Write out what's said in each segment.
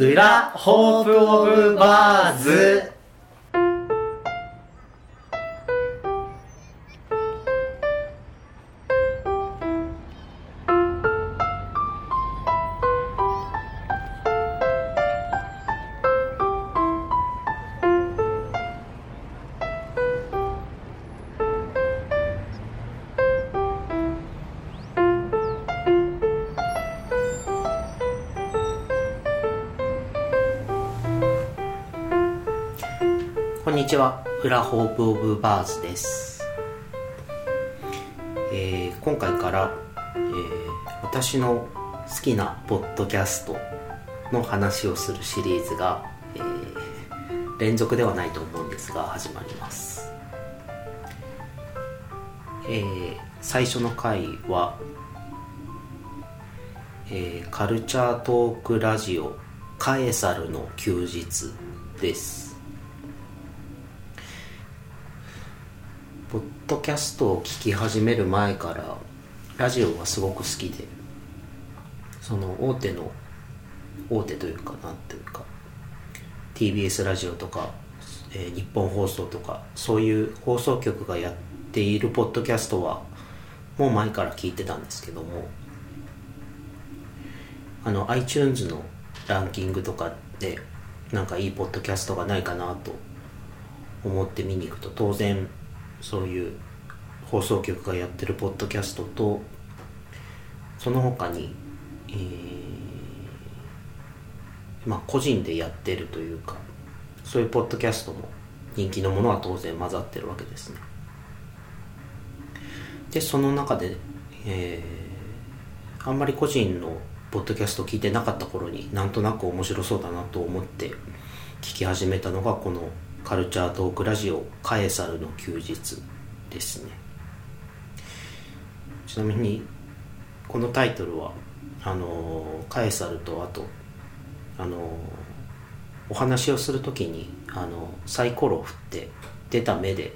裏ホープオブバーズ。こんにちは。裏ホープオブバーズです、えー今回から、えー私の好きなポッドキャストの話をするシリーズが、えー連続ではないと思うんですが始まります、えー最初の回は、えーカルチャートークラジオカエサルの休日です。ポッドキャストを聞き始める前からラジオがすごく好きでその大手の大手というかなんていうか TBS ラジオとか、えー日本放送とかそういう放送局がやっているポッドキャストはもう前から聞いてたんですけどもあの iTunes のランキングとかでなんかいいポッドキャストがないかなと思って見に行くと当然そういう放送局がやってるポッドキャストとその他に、えーまあ個人でやってるというかそういうポッドキャストも人気のものは当然混ざってるわけですね。でその中で、えーあんまり個人のポッドキャスト聞いてなかった頃になんとなく面白そうだなと思って聞き始めたのがこのカルチャートークラジオカエサルの休日ですね。ちなみにこのタイトルはあのカエサルとあとあのお話をするときにあのサイコロを振って出た目で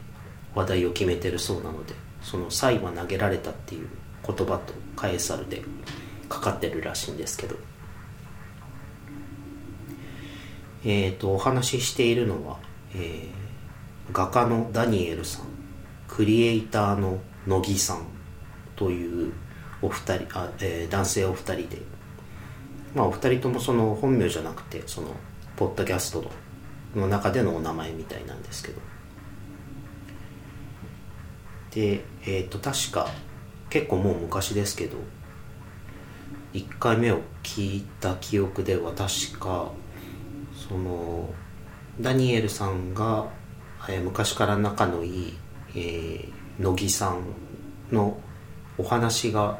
話題を決めてるそうなのでその「サイは投げられた」っていう言葉とカエサルでかかってるらしいんですけど。えっ、とお話ししているのは、えー画家のダニエルさんクリエイターの乃木さんというお二人あ、えー男性お二人でまあお二人ともその本名じゃなくてそのポッドキャストの中でのお名前みたいなんですけど。でえっ、と確か結構もう昔ですけど1回目を聞いた記憶では確かそのダニエルさんが、えー昔から仲のいい、えー乃木さんのお話が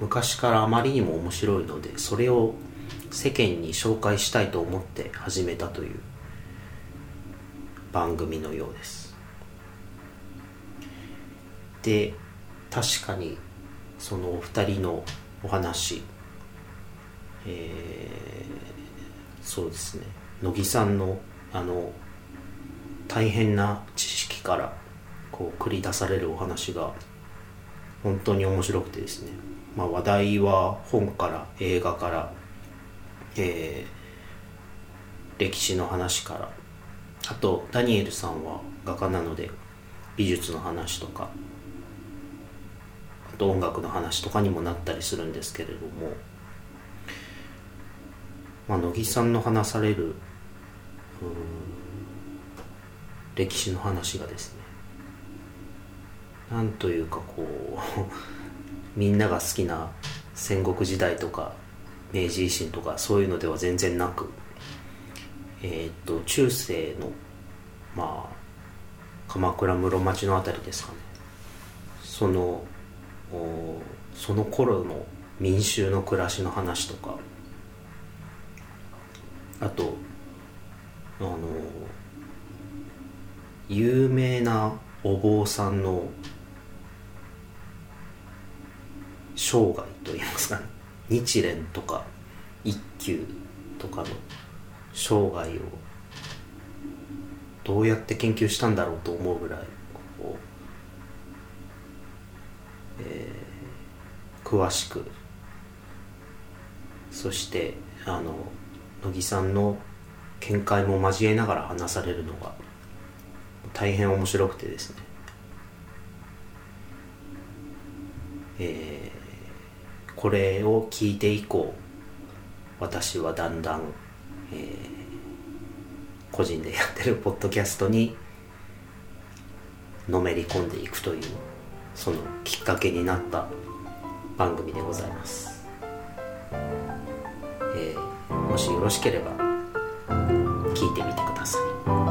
昔からあまりにも面白いのでそれを世間に紹介したいと思って始めたという番組のようです。で確かにそのお二人のお話えーそうですね。乃木さんのあの大変な知識からこう繰り出されるお話が本当に面白くてですね、まあ、話題は本から映画から、えー歴史の話からあとダニエルさんは画家なので美術の話とかあと音楽の話とかにもなったりするんですけれども、まあ、乃木さんの話される歴史の話がですねなんというかこう みんなが好きな戦国時代とか明治維新とかそういうのでは全然なくえーっと中世のまあ鎌倉室町のあたりですかね。そのおその頃の民衆の暮らしの話とかあとあの有名なお坊さんの生涯といいますかね日蓮とか一休とかの生涯をどうやって研究したんだろうと思うぐらいこう、えー詳しくそしてあの乃木さんの見解も交えながら話されるのが大変面白くてですね。えーこれを聞いて以降私はだんだん、えー個人でやってるポッドキャストにのめり込んでいくというそのきっかけになった番組でございます、えーもしよろしければ聞いてみてください。